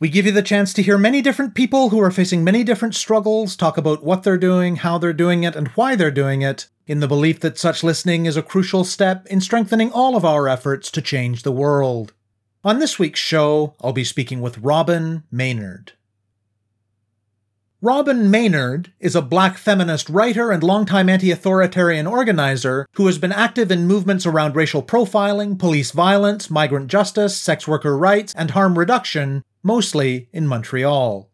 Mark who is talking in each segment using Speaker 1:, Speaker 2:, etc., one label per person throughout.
Speaker 1: We give you the chance to hear many different people who are facing many different struggles talk about what they're doing, how they're doing it, and why they're doing it, in the belief that such listening is a crucial step in strengthening all of our efforts to change the world. On this week's show, I'll be speaking with Robyn Maynard. Robyn Maynard is a black feminist writer and longtime anti authoritarian organizer who has been active in movements around racial profiling, police violence, migrant justice, sex worker rights, and harm reduction, mostly in Montreal.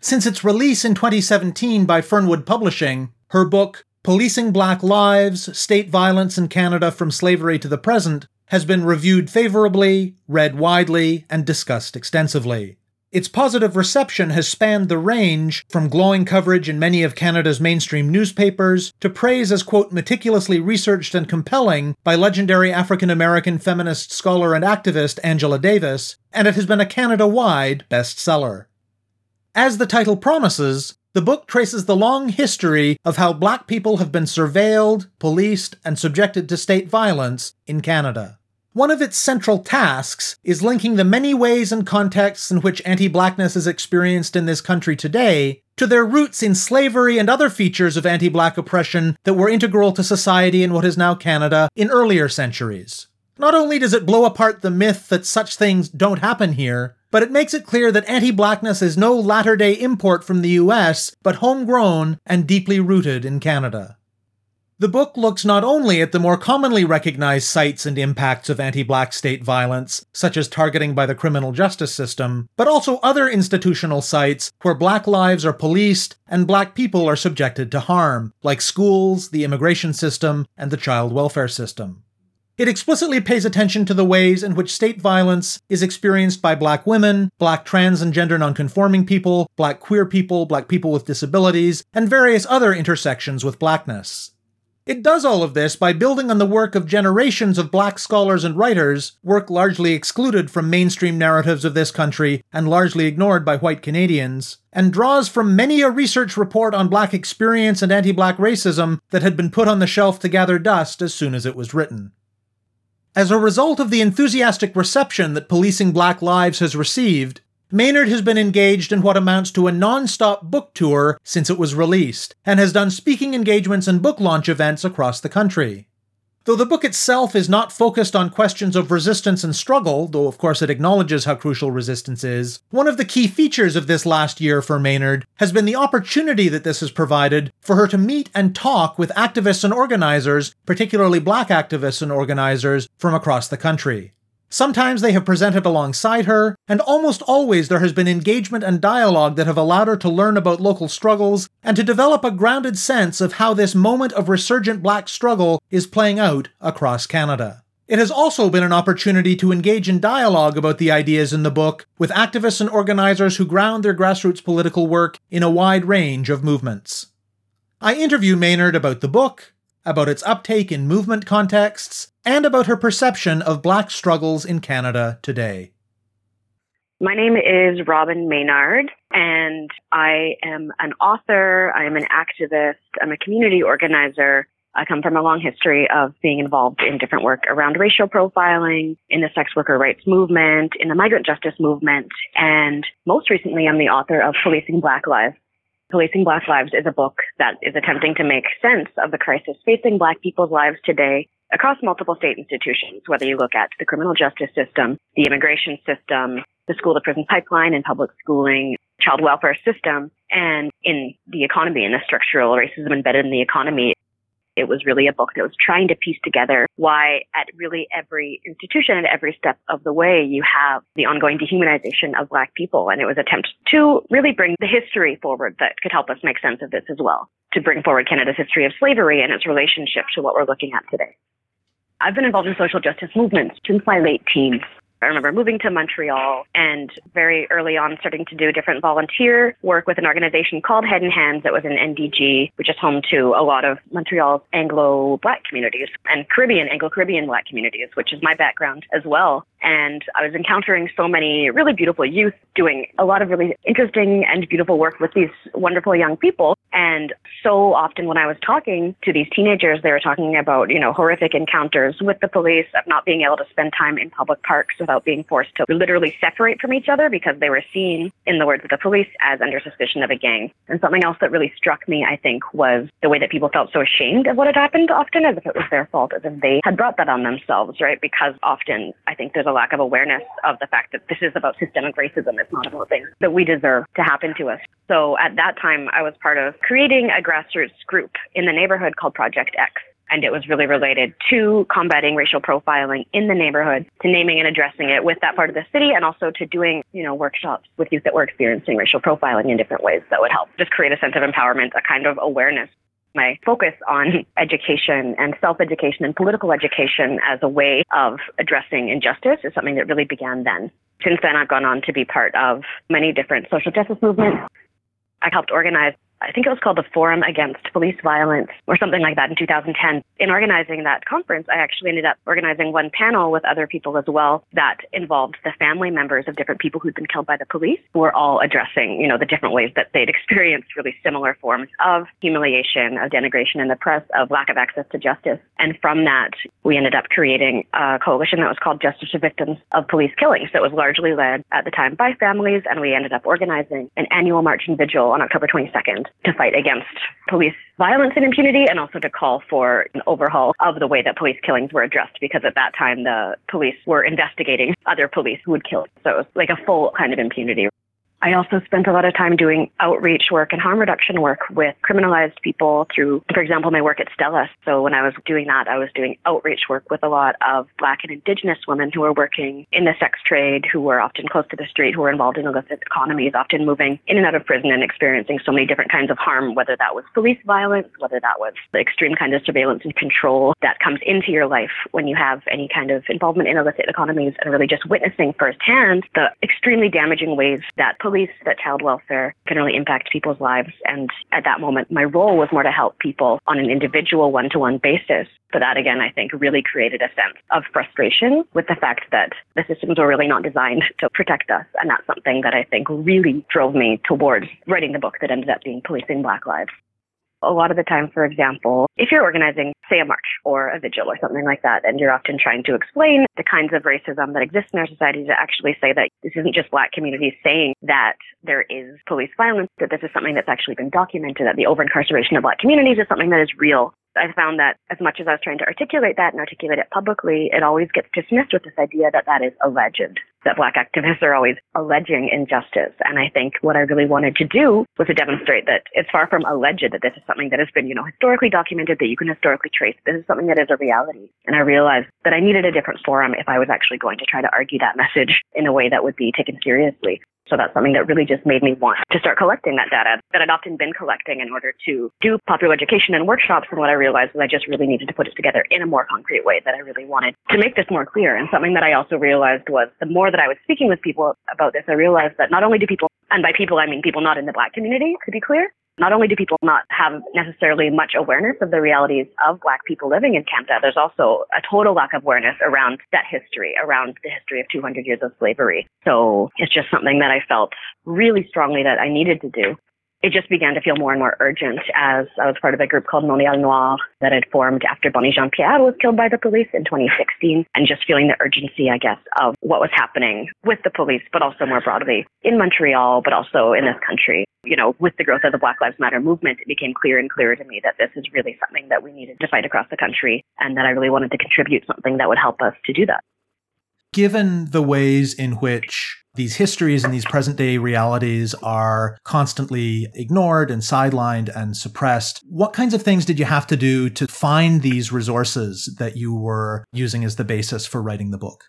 Speaker 1: Since its release in 2017 by Fernwood Publishing, her book, Policing Black Lives State Violence in Canada from Slavery to the Present, has been reviewed favorably, read widely, and discussed extensively. Its positive reception has spanned the range from glowing coverage in many of Canada's mainstream newspapers to praise as, quote, meticulously researched and compelling by legendary African American feminist scholar and activist Angela Davis, and it has been a Canada wide bestseller. As the title promises, the book traces the long history of how black people have been surveilled, policed, and subjected to state violence in Canada. One of its central tasks is linking the many ways and contexts in which anti blackness is experienced in this country today to their roots in slavery and other features of anti black oppression that were integral to society in what is now Canada in earlier centuries. Not only does it blow apart the myth that such things don't happen here, but it makes it clear that anti blackness is no latter day import from the US, but homegrown and deeply rooted in Canada. The book looks not only at the more commonly recognized sites and impacts of anti black state violence, such as targeting by the criminal justice system, but also other institutional sites where black lives are policed and black people are subjected to harm, like schools, the immigration system, and the child welfare system. It explicitly pays attention to the ways in which state violence is experienced by black women, black trans and gender nonconforming people, black queer people, black people with disabilities, and various other intersections with blackness. It does all of this by building on the work of generations of black scholars and writers, work largely excluded from mainstream narratives of this country and largely ignored by white Canadians, and draws from many a research report on black experience and anti black racism that had been put on the shelf to gather dust as soon as it was written. As a result of the enthusiastic reception that Policing Black Lives has received, Maynard has been engaged in what amounts to a non stop book tour since it was released, and has done speaking engagements and book launch events across the country. Though the book itself is not focused on questions of resistance and struggle, though of course it acknowledges how crucial resistance is, one of the key features of this last year for Maynard has been the opportunity that this has provided for her to meet and talk with activists and organizers, particularly black activists and organizers, from across the country. Sometimes they have presented alongside her, and almost always there has been engagement and dialogue that have allowed her to learn about local struggles and to develop a grounded sense of how this moment of resurgent black struggle is playing out across Canada. It has also been an opportunity to engage in dialogue about the ideas in the book with activists and organizers who ground their grassroots political work in a wide range of movements. I interview Maynard about the book, about its uptake in movement contexts, and about her perception of black struggles in Canada today.
Speaker 2: My name is Robyn Maynard, and I am an author, I am an activist, I'm a community organizer. I come from a long history of being involved in different work around racial profiling, in the sex worker rights movement, in the migrant justice movement, and most recently I'm the author of Policing Black Lives. Policing Black Lives is a book that is attempting to make sense of the crisis facing Black people's lives today across multiple state institutions, whether you look at the criminal justice system, the immigration system, the school to prison pipeline and public schooling, child welfare system, and in the economy and the structural racism embedded in the economy. It was really a book that was trying to piece together why at really every institution at every step of the way you have the ongoing dehumanization of black people. And it was an attempt to really bring the history forward that could help us make sense of this as well, to bring forward Canada's history of slavery and its relationship to what we're looking at today. I've been involved in social justice movements since my late teens. I remember moving to Montreal and very early on starting to do different volunteer work with an organization called Head and Hands that was an NDG, which is home to a lot of Montreal's Anglo Black communities and Caribbean, Anglo Caribbean Black communities, which is my background as well. And I was encountering so many really beautiful youth doing a lot of really interesting and beautiful work with these wonderful young people. And so often when I was talking to these teenagers, they were talking about, you know, horrific encounters with the police, of not being able to spend time in public parks without being forced to literally separate from each other because they were seen, in the words of the police, as under suspicion of a gang. And something else that really struck me, I think, was the way that people felt so ashamed of what had happened often as if it was their fault, as if they had brought that on themselves, right? Because often I think there's a lack of awareness of the fact that this is about systemic racism. It's not about things that we deserve to happen to us. So at that time, I was part of creating a grassroots group in the neighborhood called Project X. And it was really related to combating racial profiling in the neighborhood, to naming and addressing it with that part of the city, and also to doing, you know, workshops with youth that were experiencing racial profiling in different ways that would help just create a sense of empowerment, a kind of awareness my focus on education and self-education and political education as a way of addressing injustice is something that really began then. Since then, I've gone on to be part of many different social justice movements. I helped organize I think it was called the Forum Against Police Violence or something like that in 2010. In organizing that conference, I actually ended up organizing one panel with other people as well that involved the family members of different people who'd been killed by the police who were all addressing, you know, the different ways that they'd experienced really similar forms of humiliation, of denigration in the press, of lack of access to justice. And from that, we ended up creating a coalition that was called Justice to Victims of Police Killings. That was largely led at the time by families, and we ended up organizing an annual march and vigil on October 22nd to fight against police violence and impunity and also to call for an overhaul of the way that police killings were addressed because at that time the police were investigating other police who would kill. So it was like a full kind of impunity. I also spent a lot of time doing outreach work and harm reduction work with criminalized people through, for example, my work at Stella. So when I was doing that, I was doing outreach work with a lot of Black and Indigenous women who were working in the sex trade, who were often close to the street, who were involved in illicit economies, often moving in and out of prison and experiencing so many different kinds of harm, whether that was police violence, whether that was the extreme kind of surveillance and control that comes into your life when you have any kind of involvement in illicit economies and really just witnessing firsthand the extremely damaging ways that police police, that child welfare can really impact people's lives. And at that moment, my role was more to help people on an individual one to one basis. But that, again, I think really created a sense of frustration with the fact that the systems were really not designed to protect us. And that's something that I think really drove me towards writing the book that ended up being Policing Black Lives a lot of the time, for example, if you're organizing, say, a march or a vigil or something like that, and you're often trying to explain the kinds of racism that exist in our society to actually say that this isn't just black communities saying that there is police violence, that this is something that's actually been documented, that the over incarceration of black communities is something that is real I found that as much as I was trying to articulate that and articulate it publicly, it always gets dismissed with this idea that that is alleged, that black activists are always alleging injustice. And I think what I really wanted to do was to demonstrate that it's far from alleged that this is something that has been, you know, historically documented, that you can historically trace. This is something that is a reality. And I realized that I needed a different forum if I was actually going to try to argue that message in a way that would be taken seriously. So that's something that really just made me want to start collecting that data that I'd often been collecting in order to do popular education and workshops. And what I realized was I just really needed to put it together in a more concrete way that I really wanted to make this more clear. And something that I also realized was the more that I was speaking with people about this, I realized that not only do people, and by people I mean people not in the black community, to be clear, not only do people not have necessarily much awareness of the realities of Black people living in Canada, there's also a total lack of awareness around that history, around the history of 200 years of slavery. So it's just something that I felt really strongly that I needed to do it just began to feel more and more urgent as I was part of a group called Montréal Noir that had formed after Bony Jean Pierre was killed by the police in 2016, and just feeling the urgency, I guess, of what was happening with the police, but also more broadly in Montreal, but also in this country. You know, with the growth of the Black Lives Matter movement, it became clear and clearer to me that this is really something that we needed to fight across the country, and that I really wanted to contribute something that would help us to do that.
Speaker 1: Given the ways in which these histories and these present day realities are constantly ignored and sidelined and suppressed. What kinds of things did you have to do to find these resources that you were using as the basis for writing the book?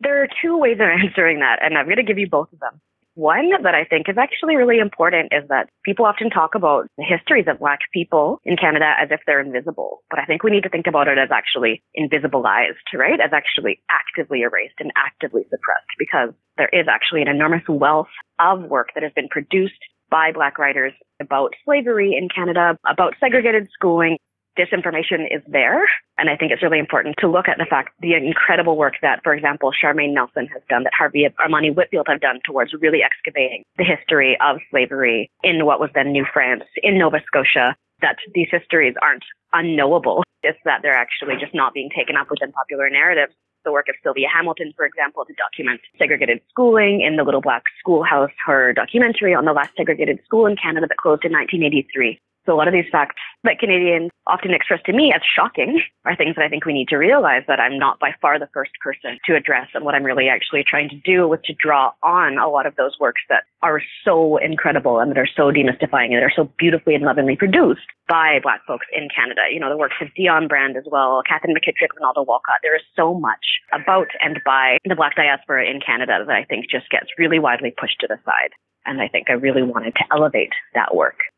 Speaker 2: There are two ways of answering that, and I'm going to give you both of them. One that I think is actually really important is that people often talk about the histories of Black people in Canada as if they're invisible. But I think we need to think about it as actually invisibilized, right? As actually actively erased and actively suppressed because there is actually an enormous wealth of work that has been produced by Black writers about slavery in Canada, about segregated schooling, this information is there. And I think it's really important to look at the fact, the incredible work that, for example, Charmaine Nelson has done, that Harvey Amani Whitfield have done towards really excavating the history of slavery in what was then New France, in Nova Scotia, that these histories aren't unknowable. It's that they're actually just not being taken up within popular narratives the work of Sylvia Hamilton, for example, to document segregated schooling in the Little Black Schoolhouse, her documentary on the last segregated school in Canada that closed in 1983. So a lot of these facts that Canadians often express to me as shocking are things that I think we need to realize that I'm not by far the first person to address. And what I'm really actually trying to do was to draw on a lot of those works that are so incredible and that are so demystifying and that are so beautifully and lovingly produced by Black folks in Canada. You know, the works of Dionne Brand as well, Katherine McKittrick, Rinaldo Walcott. There is so much about and by the Black diaspora in Canada that I think just gets really widely pushed to the side. And I think I really wanted to elevate that work.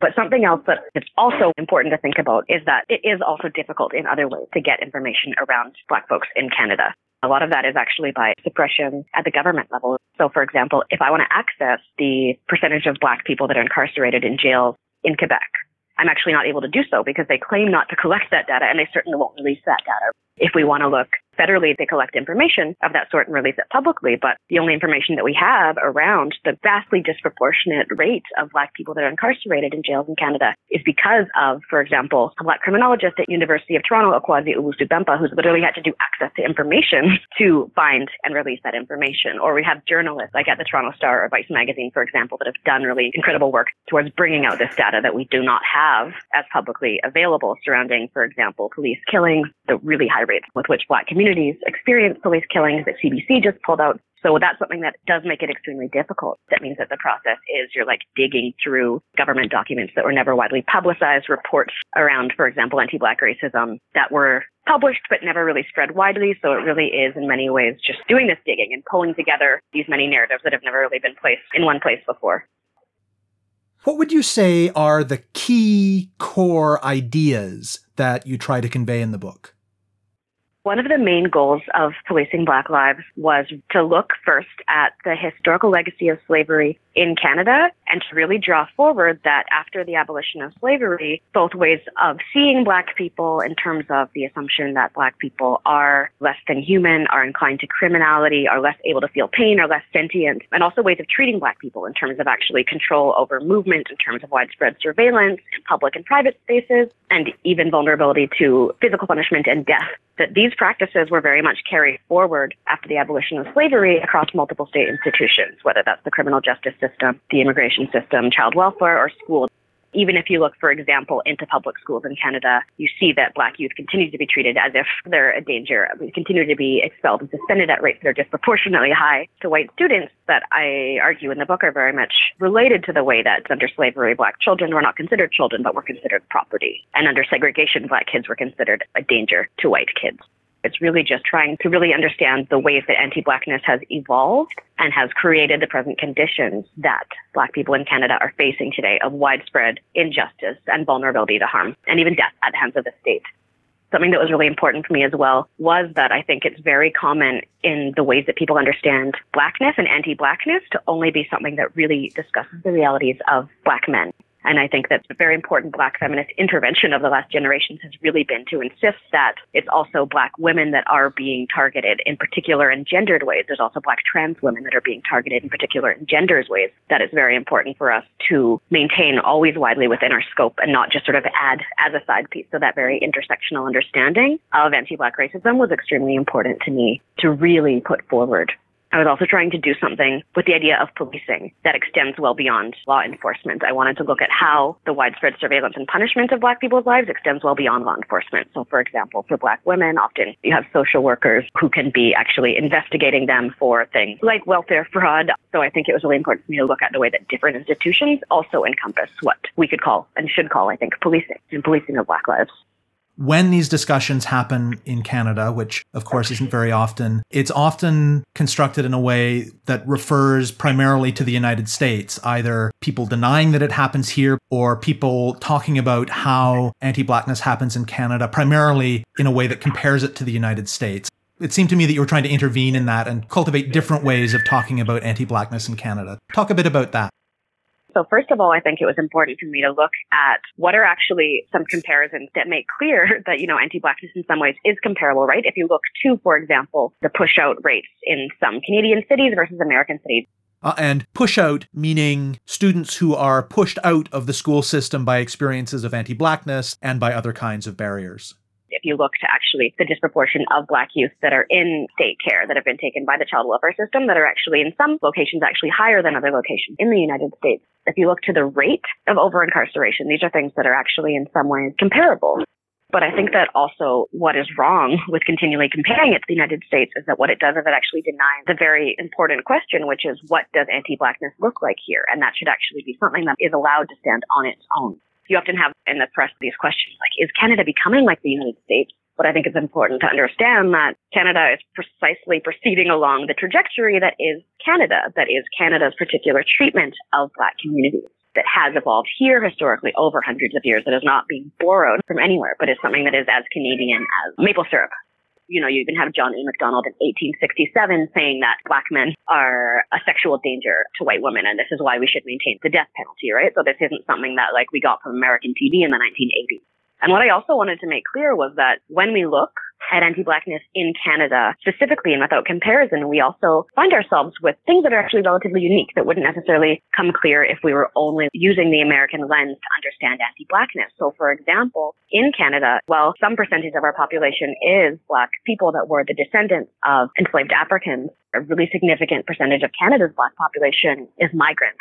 Speaker 2: But something else that is also important to think about is that it is also difficult in other ways to get information around Black folks in Canada. A lot of that is actually by suppression at the government level. So, for example, if I want to access the percentage of Black people that are incarcerated in jails in Quebec, I'm actually not able to do so because they claim not to collect that data and they certainly won't release that data. If we want to look federally, they collect information of that sort and release it publicly. But the only information that we have around the vastly disproportionate rate of Black people that are incarcerated in jails in Canada is because of, for example, a Black criminologist at University of Toronto, Akwasi Owusu-Bempah, who's literally had to do access to information to find and release that information. Or we have journalists like at the Toronto Star or Vice Magazine, for example, that have done really incredible work towards bringing out this data that we do not have as publicly available surrounding, for example, police killings, the really high rates with which Black communities communities experience police killings that CBC just pulled out. So that's something that does make it extremely difficult. That means that the process is you're like digging through government documents that were never widely publicized, reports around, for example, anti-black racism that were published but never really spread widely. So it really is in many ways just doing this digging and pulling together these many narratives that have never really been placed in one place before.
Speaker 1: What would you say are the key core ideas that you try to convey in the book?
Speaker 2: One of the main goals of Policing Black Lives was to look first at the historical legacy of slavery in Canada and to really draw forward that after the abolition of slavery, both ways of seeing Black people in terms of the assumption that Black people are less than human, are inclined to criminality, are less able to feel pain, are less sentient, and also ways of treating Black people in terms of actually control over movement, in terms of widespread surveillance in public and private spaces, and even vulnerability to physical punishment and death. That these practices were very much carried forward after the abolition of slavery across multiple state institutions, whether that's the criminal justice system, the immigration system, child welfare, or school. Even if you look, for example, into public schools in Canada, you see that black youth continue to be treated as if they're a danger. We continue to be expelled and suspended at rates that are disproportionately high to white students that I argue in the book are very much related to the way that under slavery, black children were not considered children, but were considered property. And under segregation, black kids were considered a danger to white kids. It's really just trying to really understand the ways that anti-blackness has evolved and has created the present conditions that black people in Canada are facing today of widespread injustice and vulnerability to harm and even death at the hands of the state. Something that was really important for me as well was that I think it's very common in the ways that people understand blackness and anti-blackness to only be something that really discusses the realities of black men. And I think that a very important black feminist intervention of the last generations has really been to insist that it's also black women that are being targeted in particular in gendered ways. There's also black trans women that are being targeted in particular in genders ways. That is very important for us to maintain always widely within our scope and not just sort of add as a side piece. So that very intersectional understanding of anti-black racism was extremely important to me to really put forward. I was also trying to do something with the idea of policing that extends well beyond law enforcement. I wanted to look at how the widespread surveillance and punishment of Black people's lives extends well beyond law enforcement. So, for example, for Black women, often you have social workers who can be actually investigating them for things like welfare fraud. So, I think it was really important for me to look at the way that different institutions also encompass what we could call and should call, I think, policing and policing of Black lives.
Speaker 1: When these discussions happen in Canada, which of course isn't very often, it's often constructed in a way that refers primarily to the United States, either people denying that it happens here or people talking about how anti blackness happens in Canada, primarily in a way that compares it to the United States. It seemed to me that you were trying to intervene in that and cultivate different ways of talking about anti blackness in Canada. Talk a bit about that.
Speaker 2: So first of all, I think it was important for me to look at what are actually some comparisons that make clear that, you know, anti-blackness in some ways is comparable, right? If you look to, for example, the push out rates in some Canadian cities versus American cities.
Speaker 1: Uh, and push out meaning students who are pushed out of the school system by experiences of anti blackness and by other kinds of barriers
Speaker 2: if you look to actually the disproportion of black youth that are in state care that have been taken by the child welfare system that are actually in some locations actually higher than other locations in the United States. If you look to the rate of over incarceration, these are things that are actually in some ways comparable. But I think that also what is wrong with continually comparing it to the United States is that what it does is it actually denies the very important question, which is what does anti-blackness look like here? And that should actually be something that is allowed to stand on its own you often have in the press these questions like, is Canada becoming like the United States? But I think it's important to understand that Canada is precisely proceeding along the trajectory that is Canada, that is Canada's particular treatment of Black communities. That has evolved here historically over hundreds of years. That is not being borrowed from anywhere, but is something that is as Canadian as maple syrup you know, you even have John A. Macdonald in 1867 saying that black men are a sexual danger to white women, and this is why we should maintain the death penalty, right? So this isn't something that like we got from American TV in the 1980s. And what I also wanted to make clear was that when we look at anti-blackness in Canada specifically and without comparison, we also find ourselves with things that are actually relatively unique that wouldn't necessarily come clear if we were only using the American lens to understand anti-blackness. So for example, in Canada, while some percentage of our population is black people that were the descendants of enslaved Africans, a really significant percentage of Canada's black population is migrant.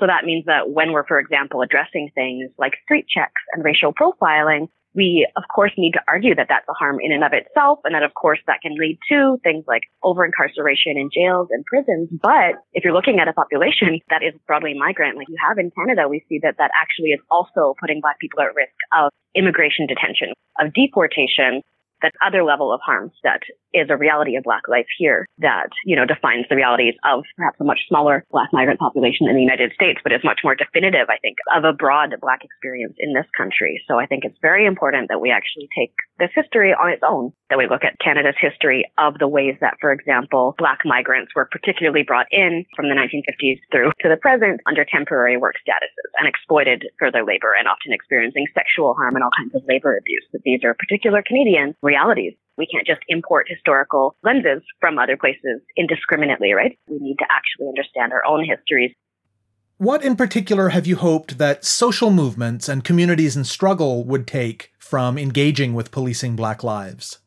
Speaker 2: So that means that when we're, for example, addressing things like street checks and racial profiling, we of course need to argue that that's a harm in and of itself and that of course that can lead to things like over incarceration in jails and prisons. But if you're looking at a population that is broadly migrant like you have in canada we see that that actually is also putting black people at risk of immigration detention of deportation that other level of harms that is a reality of black life here that, you know, defines the realities of perhaps a much smaller black migrant population in the United States, but is much more definitive, I think, of a broad black experience in this country. So I think it's very important that we actually take this history on its own, that we look at Canada's history of the ways that, for example, black migrants were particularly brought in from the 1950s through to the present under temporary work statuses and exploited for their labor and often experiencing sexual harm and all kinds of labor abuse. That these are particular Canadian realities. We can't just import historical lenses from other places indiscriminately, right? We need to actually understand our own histories.
Speaker 1: What in particular have you hoped that social movements and communities in struggle would take from engaging with policing Black lives?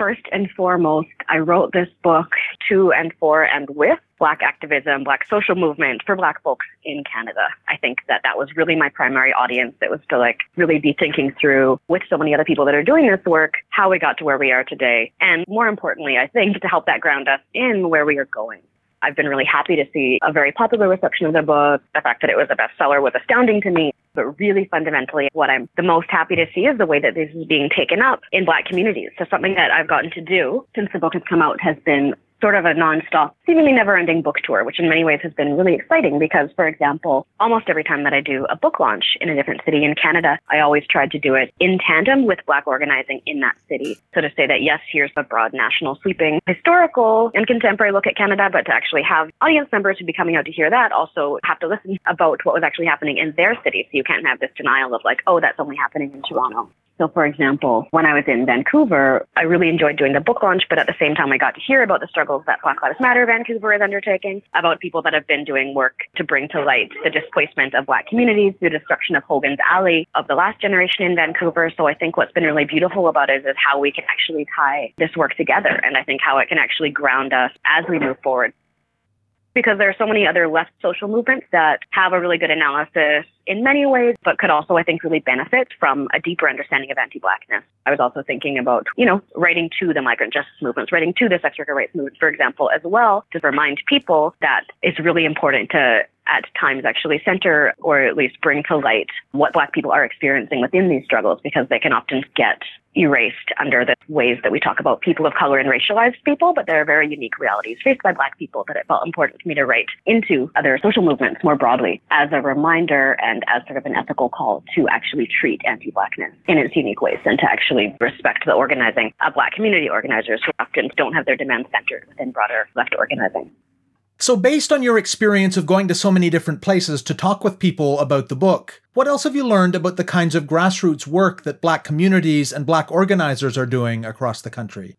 Speaker 2: First and foremost, I wrote this book to and for and with Black activism, Black social movement for Black folks in Canada. I think that that was really my primary audience. It was to like really be thinking through with so many other people that are doing this work, how we got to where we are today. And more importantly, I think to help that ground us in where we are going. I've been really happy to see a very popular reception of the book. The fact that it was a bestseller was astounding to me. But really fundamentally, what I'm the most happy to see is the way that this is being taken up in Black communities. So something that I've gotten to do since the book has come out has been sort of a nonstop, seemingly never ending book tour, which in many ways has been really exciting because, for example, almost every time that I do a book launch in a different city in Canada, I always try to do it in tandem with Black organizing in that city. So to say that, yes, here's a broad national sweeping historical and contemporary look at Canada, but to actually have audience members who'd be coming out to hear that also have to listen about what was actually happening in their city. So you can't have this denial of like, oh, that's only happening in Toronto. So, for example, when I was in Vancouver, I really enjoyed doing the book launch, but at the same time, I got to hear about the struggles that Black Lives Matter Vancouver is undertaking, about people that have been doing work to bring to light the displacement of Black communities, the destruction of Hogan's Alley, of the last generation in Vancouver. So, I think what's been really beautiful about it is how we can actually tie this work together, and I think how it can actually ground us as we move forward. Because there are so many other left social movements that have a really good analysis in many ways, but could also, I think, really benefit from a deeper understanding of anti-blackness. I was also thinking about, you know, writing to the migrant justice movements, writing to the sex worker rights movement, for example, as well, to remind people that it's really important to at times actually center or at least bring to light what Black people are experiencing within these struggles because they can often get erased under the ways that we talk about people of color and racialized people, but there are very unique realities faced by Black people that it felt important for me to write into other social movements more broadly as a reminder and as sort of an ethical call to actually treat anti-Blackness in its unique ways and to actually respect the organizing of Black community organizers who often don't have their demands centered within broader left organizing.
Speaker 1: So, based on your experience of going to so many different places to talk with people about the book, what else have you learned about the kinds of grassroots work that Black communities and Black organizers are doing across the country?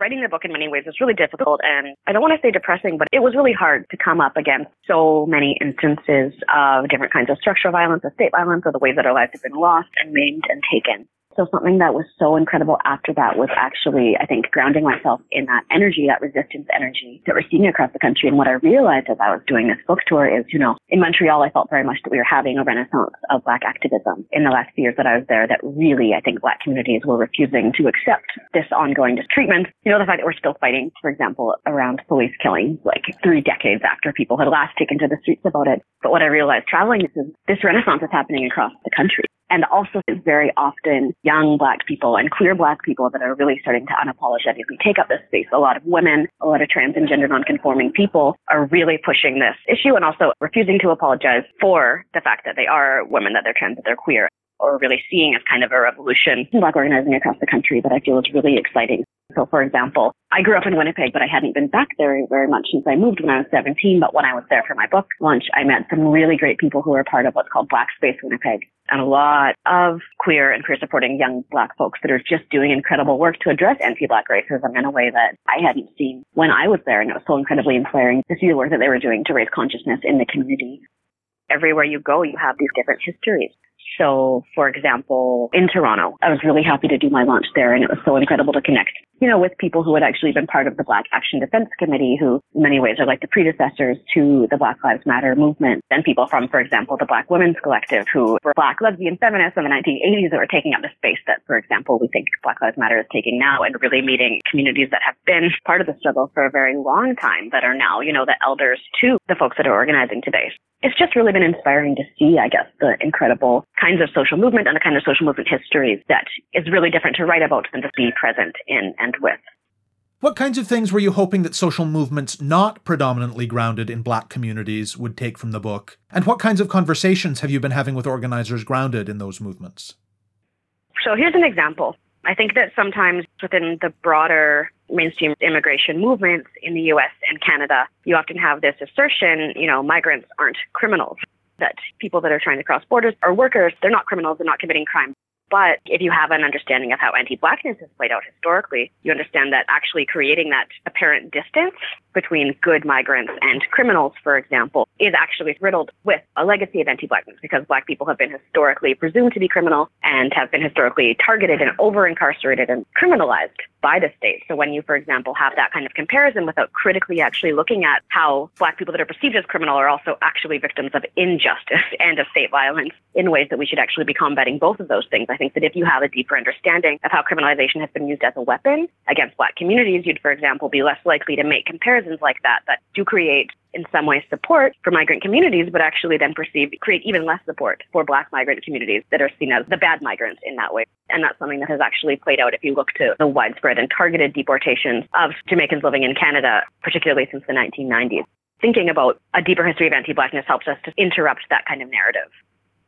Speaker 2: Writing the book in many ways was really difficult and I don't want to say depressing, but it was really hard to come up against so many instances of different kinds of structural violence, of state violence, or the ways that our lives have been lost and maimed and taken. So something that was so incredible after that was actually, I think, grounding myself in that energy, that resistance energy that we're seeing across the country. And what I realized as I was doing this book tour is, you know, in Montreal, I felt very much that we were having a renaissance of Black activism in the last few years that I was there that really, I think, Black communities were refusing to accept this ongoing treatment. You know, the fact that we're still fighting, for example, around police killings, like three decades after people had last taken to the streets about it. But what I realized traveling is this renaissance is happening across the country and also very often young black people and queer black people that are really starting to unapologetically take up this space. A lot of women, a lot of trans and gender nonconforming people are really pushing this issue and also refusing to apologize for the fact that they are women, that they're trans, that they're queer or really seeing as kind of a revolution in black organizing across the country that I feel is really exciting. So for example, I grew up in Winnipeg, but I hadn't been back there very much since I moved when I was 17. But when I was there for my book launch, I met some really great people who are part of what's called Black Space Winnipeg and a lot of queer and queer supporting young black folks that are just doing incredible work to address anti-black racism in a way that I hadn't seen when I was there. And it was so incredibly inspiring to see the work that they were doing to raise consciousness in the community. Everywhere you go, you have these different histories. So, for example, in Toronto, I was really happy to do my launch there and it was so incredible to connect, you know, with people who had actually been part of the Black Action Defense Committee, who in many ways are like the predecessors to the Black Lives Matter movement. And people from, for example, the Black Women's Collective, who were Black lesbian feminists in the 1980s that were taking up the space that, for example, we think Black Lives Matter is taking now and really meeting communities that have been part of the struggle for a very long time that are now, you know, the elders to the folks that are organizing today it's just really been inspiring to see, I guess, the incredible kinds of social movement and the kind of social movement histories that is really different to write about than to be present in and with.
Speaker 1: What kinds of things were you hoping that social movements not predominantly grounded in black communities would take from the book? And what kinds of conversations have you been having with organizers grounded in those movements?
Speaker 2: So here's an example. I think that sometimes within the broader mainstream immigration movements in the US and Canada, you often have this assertion, you know, migrants aren't criminals, that people that are trying to cross borders are workers, they're not criminals, they're not committing crime. But if you have an understanding of how anti-blackness has played out historically, you understand that actually creating that apparent distance between good migrants and criminals, for example, is actually riddled with a legacy of anti-blackness because black people have been historically presumed to be criminal and have been historically targeted and over-incarcerated and criminalized by the state. So when you, for example, have that kind of comparison without critically actually looking at how black people that are perceived as criminal are also actually victims of injustice and of state violence in ways that we should actually be combating both of those things. I think that if you have a deeper understanding of how criminalization has been used as a weapon against black communities, you'd, for example, be less likely to make comparisons like that that do create in some ways support for migrant communities, but actually then perceive create even less support for black migrant communities that are seen as the bad migrants in that way. And that's something that has actually played out if you look to the widespread and targeted deportations of Jamaicans living in Canada, particularly since the 1990s. Thinking about a deeper history of anti-blackness helps us to interrupt that kind of narrative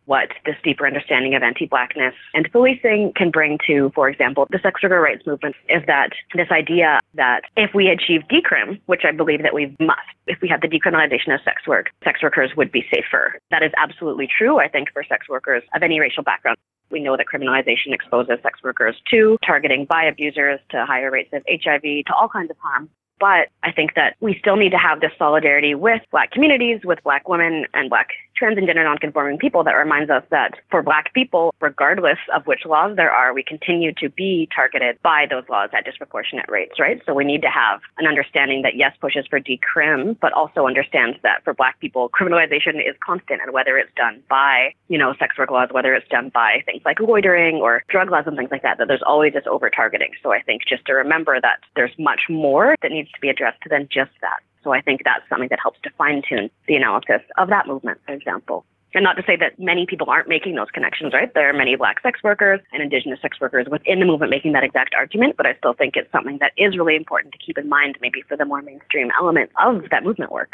Speaker 2: what this deeper understanding of anti-blackness and policing can bring to, for example, the sex worker rights movement is that this idea that if we achieve decrim, which I believe that we must, if we have the decriminalization of sex work, sex workers would be safer. That is absolutely true, I think, for sex workers of any racial background. We know that criminalization exposes sex workers to targeting by abusers, to higher rates of HIV, to all kinds of harm. But I think that we still need to have this solidarity with Black communities, with Black women and Black trans and gender nonconforming people that reminds us that for Black people, regardless of which laws there are, we continue to be targeted by those laws at disproportionate rates, right? So we need to have an understanding that yes pushes for decrim, but also understands that for Black people, criminalization is constant, and whether it's done by you know sex work laws, whether it's done by things like loitering or drug laws and things like that, that there's always this over targeting. So I think just to remember that there's much more that needs to be addressed than just that. So I think that's something that helps to fine tune the analysis of that movement, for example. And not to say that many people aren't making those connections, right? There are many black sex workers and indigenous sex workers within the movement making that exact argument, but I still think it's something that is really important to keep in mind, maybe for the more mainstream element of that movement work.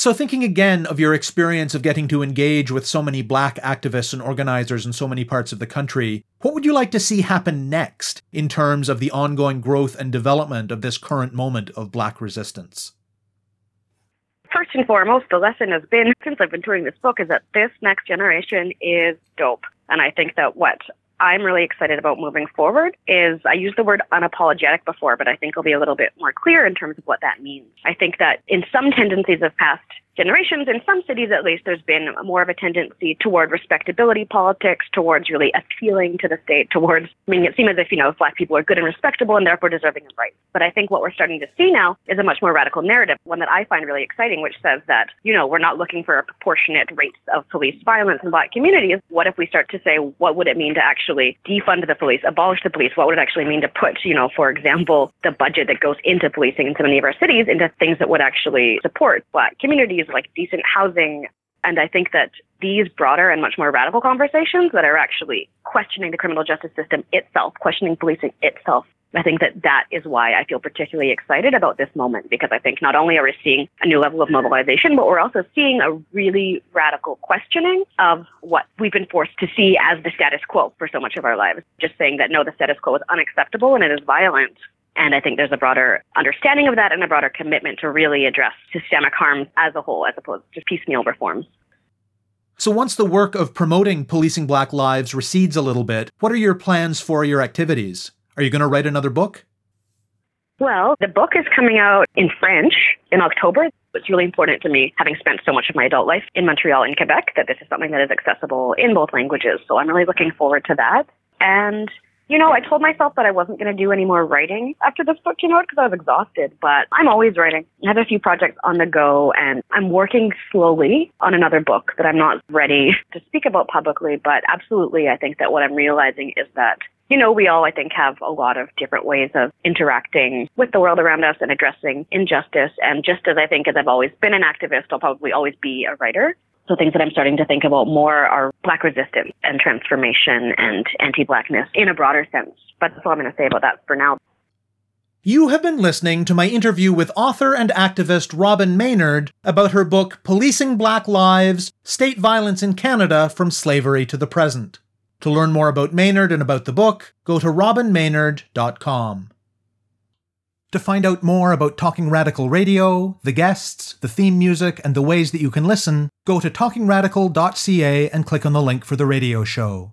Speaker 1: So, thinking again of your experience of getting to engage with so many black activists and organizers in so many parts of the country, what would you like to see happen next in terms of the ongoing growth and development of this current moment of black resistance?
Speaker 2: First and foremost, the lesson has been since I've been touring this book is that this next generation is dope. And I think that what I'm really excited about moving forward is I used the word unapologetic before, but I think I'll be a little bit more clear in terms of what that means. I think that in some tendencies of past generations, in some cities at least, there's been more of a tendency toward respectability politics, towards really appealing to the state, towards I mean, it seem as if, you know, black people are good and respectable and therefore deserving of rights. But I think what we're starting to see now is a much more radical narrative, one that I find really exciting, which says that, you know, we're not looking for proportionate rates of police violence in black communities. What if we start to say, what would it mean to actually defund the police, abolish the police? What would it actually mean to put, you know, for example, the budget that goes into policing in so many of our cities into things that would actually support black communities like decent housing. And I think that these broader and much more radical conversations that are actually questioning the criminal justice system itself, questioning policing itself, I think that that is why I feel particularly excited about this moment because I think not only are we seeing a new level of mobilization, but we're also seeing a really radical questioning of what we've been forced to see as the status quo for so much of our lives. Just saying that no, the status quo is unacceptable and it is violent and I think there's a broader understanding of that and a broader commitment to really address systemic harm as a whole, as opposed to piecemeal reforms.
Speaker 1: So, once the work of promoting policing black lives recedes a little bit, what are your plans for your activities? Are you going to write another book?
Speaker 2: Well, the book is coming out in French in October. It's really important to me, having spent so much of my adult life in Montreal and Quebec, that this is something that is accessible in both languages. So I'm really looking forward to that. And you know, I told myself that I wasn't going to do any more writing after this book came out because I was exhausted, but I'm always writing. I have a few projects on the go and I'm working slowly on another book that I'm not ready to speak about publicly, but absolutely I think that what I'm realizing is that you know, we all, I think, have a lot of different ways of interacting with the world around us and addressing injustice. And just as I think, as I've always been an activist, I'll probably always be a writer. So things that I'm starting to think about more are black resistance and transformation and anti-blackness in a broader sense. But that's all I'm going to say about that for now.
Speaker 1: You have been listening to my interview with author and activist Robyn Maynard about her book Policing Black Lives State Violence in Canada from Slavery to the Present. To learn more about Maynard and about the book, go to robynmaynard.com. To find out more about Talking Radical Radio, the guests, the theme music, and the ways that you can listen, go to talkingradical.ca and click on the link for the radio show.